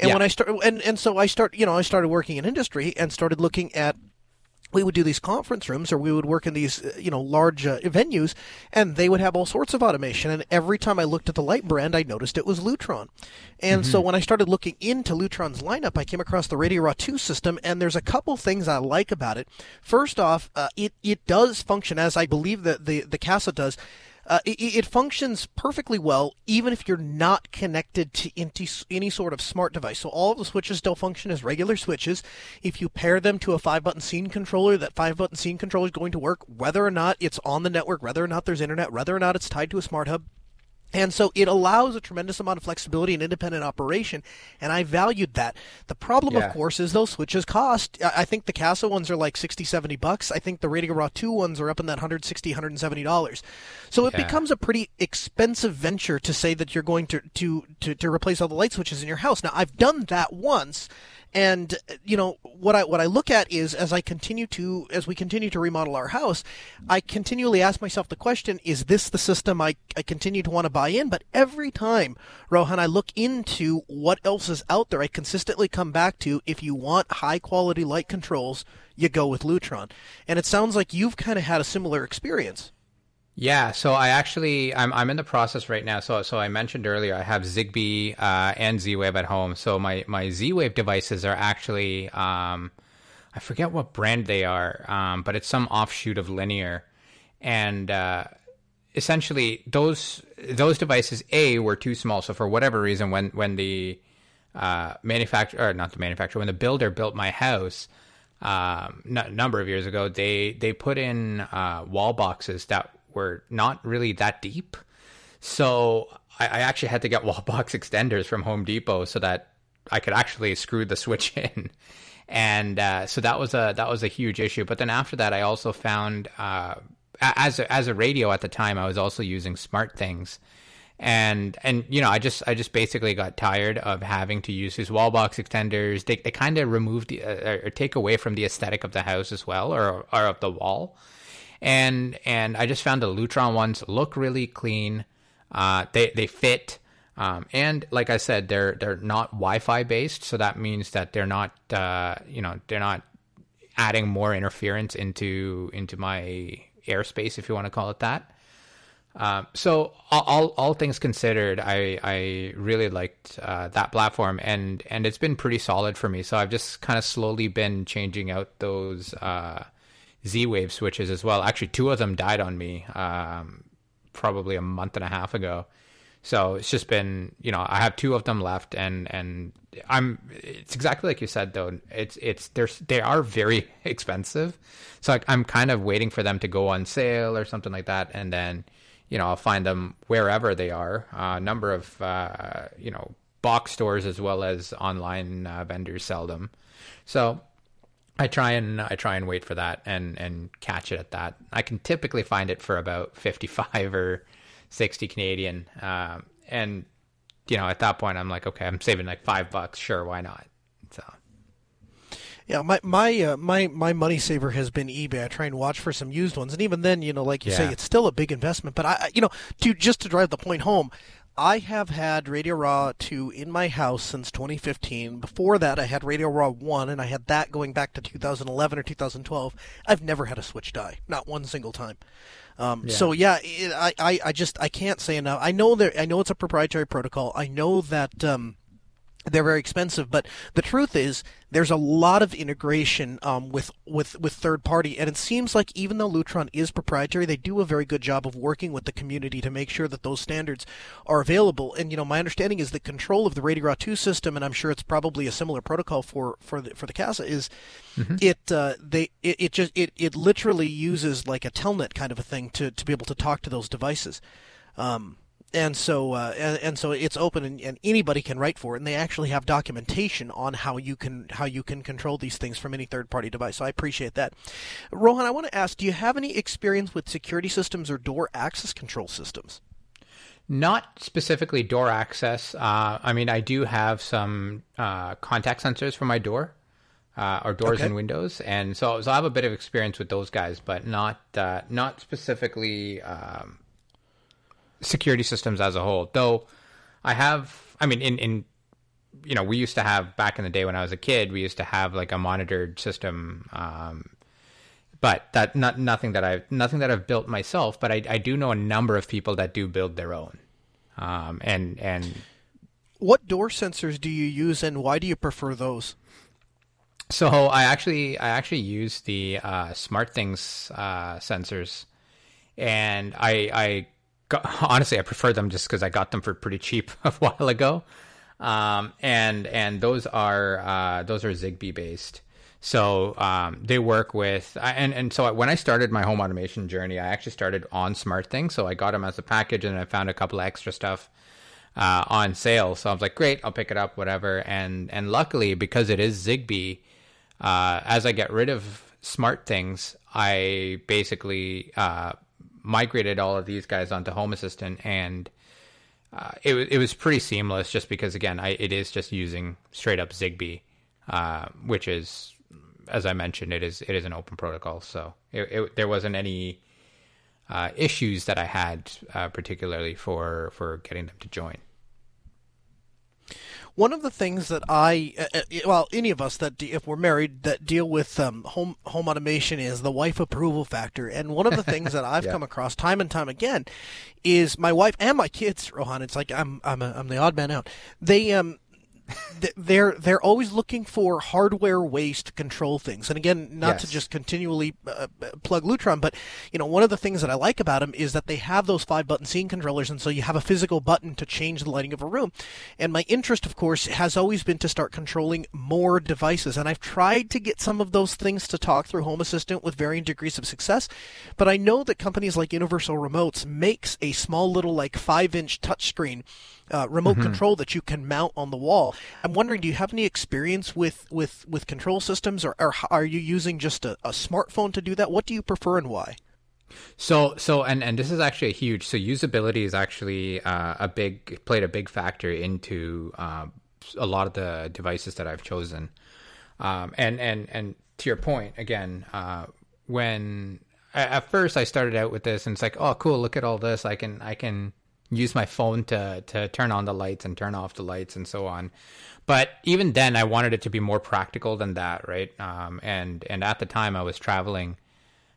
and yeah. when I started, and and so I start, you know, I started working in industry and started looking at we would do these conference rooms or we would work in these you know large uh, venues and they would have all sorts of automation. And every time i looked at the light brand i noticed it was lutron. And mm-hmm. so when i started looking into lutron's lineup i came across the radio 2 system and there's a couple things i like about it. First off uh, it, it does function as i believe that the, the casa does uh, it, it, functions perfectly well even if you're not connected to into any sort of smart device. So all of the switches still function as regular switches. If you pair them to a five button scene controller, that five button scene controller is going to work whether or not it's on the network, whether or not there's internet, whether or not it's tied to a smart hub. And so it allows a tremendous amount of flexibility and independent operation, and I valued that. The problem, yeah. of course, is those switches cost. I think the Casa ones are like 60, 70 bucks. I think the RadioRA 2 ones are up in that 160, 170 dollars. So it yeah. becomes a pretty expensive venture to say that you're going to, to, to, to replace all the light switches in your house. Now, I've done that once, and you know what I what I look at is as I continue to as we continue to remodel our house, I continually ask myself the question: Is this the system I I continue to want to buy in? But every time, Rohan, I look into what else is out there. I consistently come back to if you want high quality light controls, you go with Lutron, and it sounds like you've kind of had a similar experience. Yeah, so I actually I'm I'm in the process right now. So so I mentioned earlier I have Zigbee uh, and Z-Wave at home. So my my Z-Wave devices are actually um, I forget what brand they are, um, but it's some offshoot of Linear, and uh, essentially those those devices a were too small. So for whatever reason, when when the uh, manufacturer or not the manufacturer when the builder built my house. Um, number of years ago, they they put in uh, wall boxes that were not really that deep. So I, I actually had to get wall box extenders from Home Depot so that I could actually screw the switch in. And uh, so that was a that was a huge issue. But then after that, I also found uh, as a, as a radio at the time, I was also using SmartThings, and and you know I just I just basically got tired of having to use these wall box extenders. They they kind of remove the uh, or take away from the aesthetic of the house as well, or or of the wall and and I just found the Lutron ones look really clean. Uh, they they fit, um, and like I said, they're they're not Wi-Fi based, so that means that they're not uh, you know they're not adding more interference into into my airspace, if you want to call it that. Um, so all, all things considered, I I really liked uh, that platform, and and it's been pretty solid for me. So I've just kind of slowly been changing out those uh, Z Wave switches as well. Actually, two of them died on me um, probably a month and a half ago. So it's just been, you know, I have two of them left, and and I'm. It's exactly like you said, though. It's it's they're they are very expensive, so I'm kind of waiting for them to go on sale or something like that, and then, you know, I'll find them wherever they are. A uh, number of uh, you know box stores as well as online uh, vendors sell them. So I try and I try and wait for that and and catch it at that. I can typically find it for about fifty five or sixty Canadian, um, and you know at that point I'm like, okay, I'm saving like five bucks. Sure, why not? So. Yeah, my my uh, my my money saver has been eBay. I try and watch for some used ones, and even then, you know, like you yeah. say, it's still a big investment. But I, you know, to just to drive the point home, I have had RadioRA 2 in my house since 2015. Before that, I had RadioRA 1, and I had that going back to 2011 or 2012. I've never had a switch die, not one single time. Um, yeah. So yeah, it, I, I, I just I can't say enough. I know that I know it's a proprietary protocol. I know that um, they're very expensive. But the truth is, there's a lot of integration um, with with with third party, and it seems like even though Lutron is proprietary, they do a very good job of working with the community to make sure that those standards are available. And you know, my understanding is that control of the RadioRA two system, and I'm sure it's probably a similar protocol for for the for the CASA, is mm-hmm. it uh, they it, it just it it literally uses like a telnet kind of a thing to to be able to talk to those devices. Um, and so uh, and, and, so it's open and, and, anybody can write for it and they actually have documentation on how you can how you can control these things from any third party device. So i appreciate that. Rohan i want to ask do you have any experience with security systems or door access control systems? Not specifically door access. Uh, i mean i do have some uh, contact sensors for my door uh, or doors okay. and windows and so, so i have a bit of experience with those guys but not uh, not specifically um, security systems as a whole. Though I have, I mean, in in you know, we used to have back in the day when I was a kid, we used to have like a monitored system. Um, but that not nothing that I nothing that I've built myself. But I, I do know a number of people that do build their own. Um, and and what door sensors do you use, and why do you prefer those? So I actually I actually use the uh, SmartThings uh, sensors, and I I honestly, I prefer them just because I got them for pretty cheap a while ago. Um, and and those are uh, those are Zigbee based. So um, they work with and and so when I started my home automation journey, I actually started on SmartThings. So I got them as a package, and I found a couple of extra stuff uh, on sale. So I was like, great, I'll pick it up, whatever. And and luckily, because it is Zigbee, uh, as I get rid of SmartThings, I basically uh, migrated all of these guys onto Home Assistant, and uh, it it was pretty seamless. Just because again, I, it is just using straight up Zigbee, uh, which is, as I mentioned, it is it is an open protocol. So it, it, there wasn't any uh, issues that I had uh, particularly for for getting them to join. One of the things that I, uh, uh well, any of us that if we're married that deal with um, home home automation is the wife approval factor, and one of the things that I've yeah. come across time and time again is my wife and my kids. Rohan, it's like I'm I'm a, I'm the odd man out. They um they're they're always looking for hardware ways to control things. And again, not yes. to just continually uh, uh, plug Lutron, but you know, one of the things that I like about them is that they have those five button scene controllers, and so you have a physical button to change the lighting of a room. And my interest, of course, has always been to start controlling more devices. And I've tried to get some of those things to talk through Home Assistant with varying degrees of success. But I know that companies like Universal Remotes makes a small little like five inch touchscreen uh, remote mm-hmm. control that you can mount on the wall. I'm wondering, do you have any experience with with with control systems, or, or are you using just a, a smartphone to do that? What do you prefer and why? So so and and this is actually a huge so usability is actually uh, a big played a big factor into uh, a lot of the devices that I've chosen. Um, and and and to your point again, uh, when at first I started out with this and it's like, oh cool, look at all this. I can I can use my phone to to turn on the lights and turn off the lights and so on. But even then, I wanted it to be more practical than that, right? Um, and and at the time, I was traveling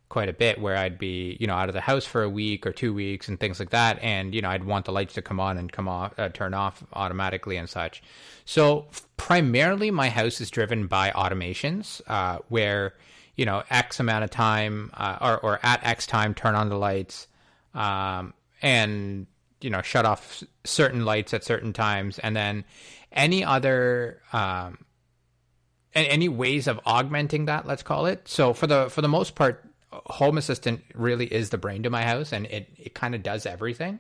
quite a bit, where I'd be you know out of the house for a week or two weeks and things like that, and you know I'd want the lights to come on and come off, uh, turn off automatically and such. So primarily, my house is driven by automations, uh, where you know X amount of time uh, or or at X time turn on the lights. Um, and you know shut off certain lights at certain times, and then any other um, any ways of augmenting that, let's call it. So for the for the most part, Home Assistant really is the brain to my house, and it it kind of does everything.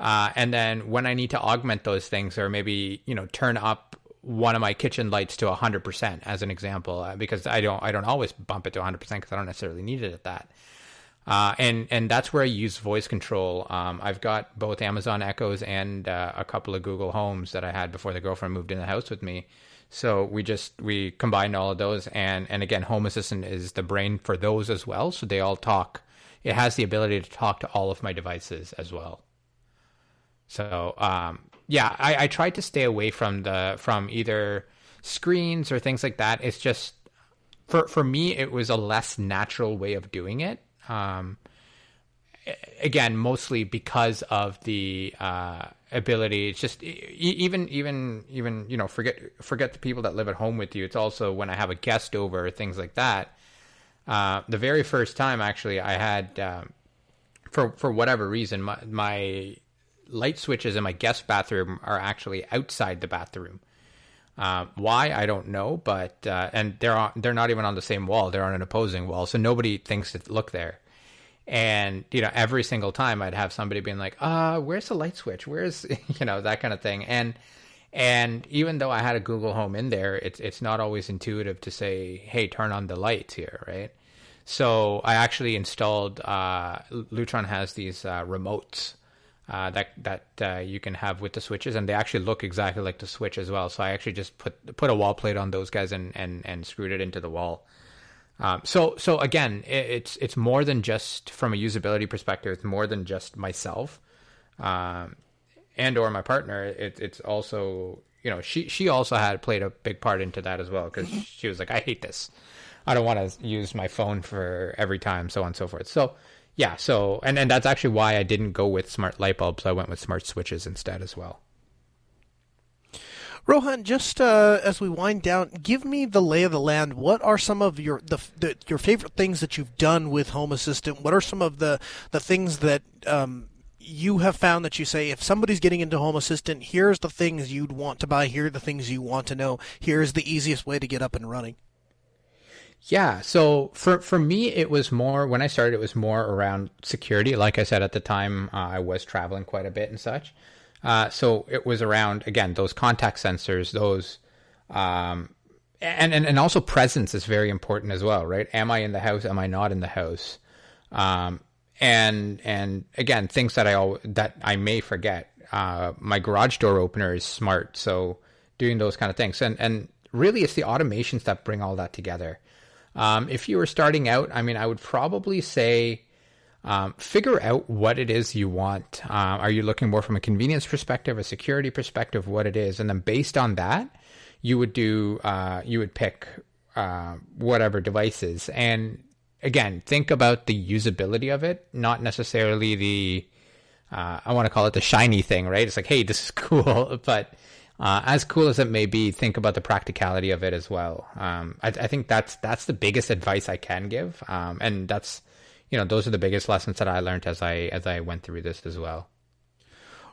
Uh, and then when I need to augment those things, or maybe you know turn up one of my kitchen lights to 100% as an example uh, because I don't I don't always bump it to 100% because I don't necessarily need it at that. Uh, and and that's where I use voice control. Um, I've got both Amazon Echoes and uh, a couple of Google Homes that I had before the girlfriend moved in the house with me. So we just we combined all of those, and and again, Home Assistant is the brain for those as well. So they all talk. It has the ability to talk to all of my devices as well. So um, yeah, I, I tried to stay away from the from either screens or things like that. It's just for for me, it was a less natural way of doing it um, again, mostly because of the uh, ability. It's just even even even you know forget forget the people that live at home with you. It's also when I have a guest over, things like that. Uh, the very first time, actually, I had um, for for whatever reason, my, my light switches in my guest bathroom are actually outside the bathroom. Uh, why I don't know, but uh, and they're on, they're not even on the same wall; they're on an opposing wall, so nobody thinks to look there. And you know, every single time I'd have somebody being like, "Uh, where's the light switch? Where's you know that kind of thing?" And and even though I had a Google Home in there, it's it's not always intuitive to say, "Hey, turn on the lights here," right? So I actually installed. Uh, Lutron has these uh, remotes uh, that that uh, you can have with the switches, and they actually look exactly like the switch as well. So I actually just put put a wall plate on those guys and and, and screwed it into the wall. Um, so so again, it, it's it's more than just from a usability perspective. It's more than just myself, um, and or my partner. It, it's also you know she she also had played a big part into that as well because she was like, I hate this. I don't want to use my phone for every time, so on and so forth. So yeah, so and and that's actually why I didn't go with smart light bulbs. I went with smart switches instead as well. Rohan, just uh, as we wind down, give me the lay of the land. What are some of your the, the, your favorite things that you've done with Home Assistant? What are some of the the things that um, you have found that you say if somebody's getting into Home Assistant, here's the things you'd want to buy. Here are the things you want to know. Here's the easiest way to get up and running. Yeah. So for for me, it was more when I started. It was more around security. Like I said at the time, uh, I was traveling quite a bit and such. Uh, so it was around again those contact sensors, those, um, and, and and also presence is very important as well, right? Am I in the house? Am I not in the house? Um, and and again, things that I al- that I may forget. Uh, my garage door opener is smart, so doing those kind of things, and and really, it's the automations that bring all that together. Um, if you were starting out, I mean, I would probably say um, figure out what it is you want. Uh, are you looking more from a convenience perspective, a security perspective, what it is, and then based on that, you would do uh, you would pick uh, whatever devices. And again, think about the usability of it, not necessarily the uh, I want to call it the shiny thing, right? It's like, hey, this is cool, but uh, as cool as it may be, think about the practicality of it as well. Um, I, I, think that's that's the biggest advice I can give, um, and that's you know those are the biggest lessons that I learned as I as I went through this as well.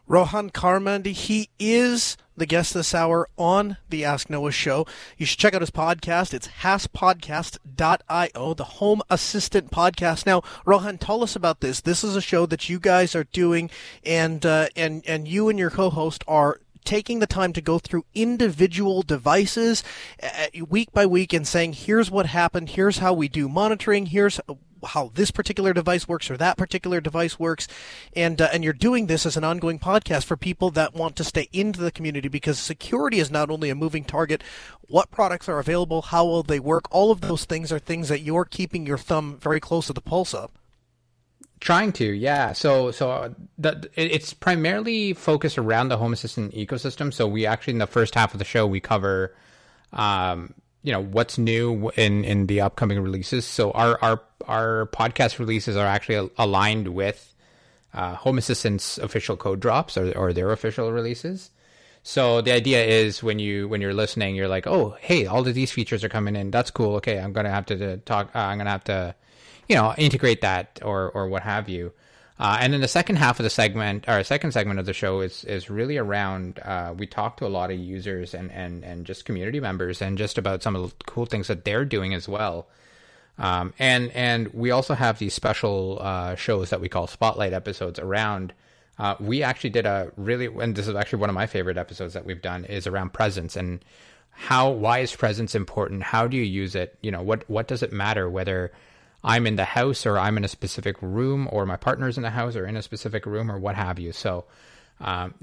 Rohan Karamandi, he is the guest this hour on the Ask Noah show. You should check out his podcast. It's hasspodcast.io, the home assistant podcast. Now, Rohan, tell us about this. This is a show that you guys are doing and uh, and and you and your co-host are taking the time to go through individual devices uh, week by week and saying, here's what happened, here's how we do monitoring, here's how this particular device works or that particular device works. And uh, and you're doing this as an ongoing podcast for people that want to stay into the community because security is not only a moving target. What products are available? How will they work? All of those things are things that you're keeping your thumb very close to the pulse of Trying to, yeah. So, so uh, the, it's primarily focused around the Home Assistant ecosystem. So, we actually in the first half of the show we cover, um, you know, what's new in in the upcoming releases. So, our our our podcast releases are actually aligned with uh, Home Assistant's official code drops or or their official releases. So the idea is when you when you're listening, you're like, oh, hey, all of these features are coming in. That's cool. Okay, I'm gonna have to talk. Uh, I'm gonna have to you know, integrate that or or what have you. Uh, and then the second half of the segment, or second segment of the show, is is really around. Uh, we talk to a lot of users and, and and just community members, and just about some of the cool things that they're doing as well. Um, and and we also have these special uh, shows that we call spotlight episodes around. Uh, we actually did a really, and this is actually one of my favorite episodes that we've done, is around presence and how why is presence important? How do you use it? You know, what what does it matter whether I'm in the house or I'm in a specific room or my partner's in the house or in a specific room or what have you. So um,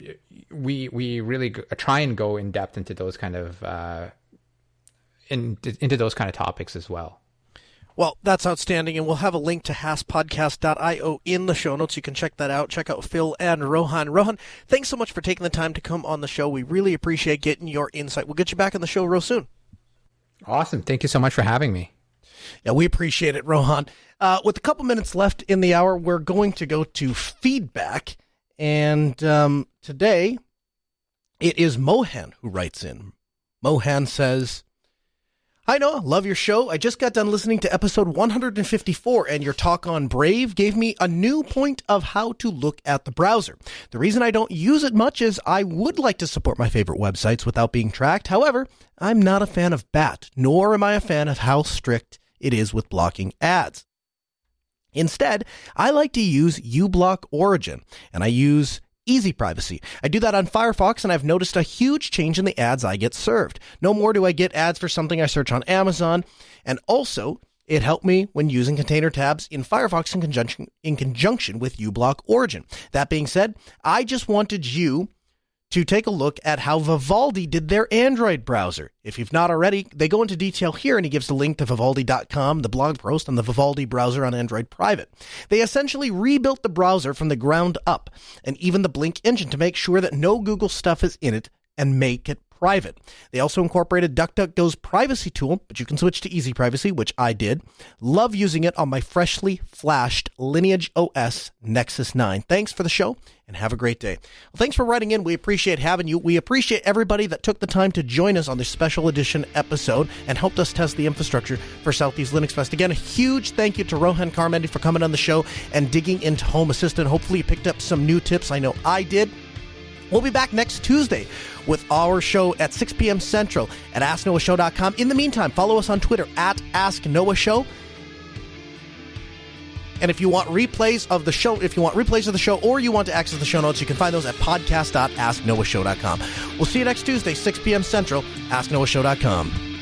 we we really try and go in depth into those kind of uh, in, into those kind of topics as well. Well, that's outstanding, and we'll have a link to hasspodcast.io in the show notes. You can check that out. Check out Phil and Rohan. Rohan, thanks so much for taking the time to come on the show. We really appreciate getting your insight. We'll get you back on the show real soon. Awesome. Thank you so much for having me. Yeah, we appreciate it, Rohan. Uh, with a couple minutes left in the hour, we're going to go to feedback. And um, today, it is Mohan who writes in. Mohan says, Hi, Noah. Love your show. I just got done listening to episode 154, and your talk on Brave gave me a new point of how to look at the browser. The reason I don't use it much is I would like to support my favorite websites without being tracked. However, I'm not a fan of BAT, nor am I a fan of how strict it is with blocking ads. Instead, I like to use uBlock Origin, and I use EasyPrivacy. I do that on Firefox and I've noticed a huge change in the ads I get served. No more do I get ads for something I search on Amazon. And also, it helped me when using container tabs in Firefox in conjunction, in conjunction with uBlock Origin. That being said, I just wanted you to take a look at how Vivaldi did their Android browser. If you've not already, they go into detail here and he gives the link to vivaldi.com, the blog post on the Vivaldi browser on Android Private. They essentially rebuilt the browser from the ground up and even the Blink engine to make sure that no Google stuff is in it and make it private. They also incorporated DuckDuckGo's privacy tool, but you can switch to EasyPrivacy, which I did. Love using it on my freshly flashed Lineage OS Nexus 9. Thanks for the show and have a great day. Well, thanks for writing in. We appreciate having you. We appreciate everybody that took the time to join us on this special edition episode and helped us test the infrastructure for Southeast Linux Fest. Again, a huge thank you to Rohan Karamandi for coming on the show and digging into Home Assistant. Hopefully, you picked up some new tips. I know I did. We'll be back next Tuesday with our show at 6 p.m. Central at AskNoahShow.com. In the meantime, follow us on Twitter at AskNoahShow. And if you want replays of the show, if you want replays of the show, or you want to access the show notes, you can find those at podcast.asknoahshow.com. We'll see you next Tuesday, 6 p.m. Central, AskNoahShow.com.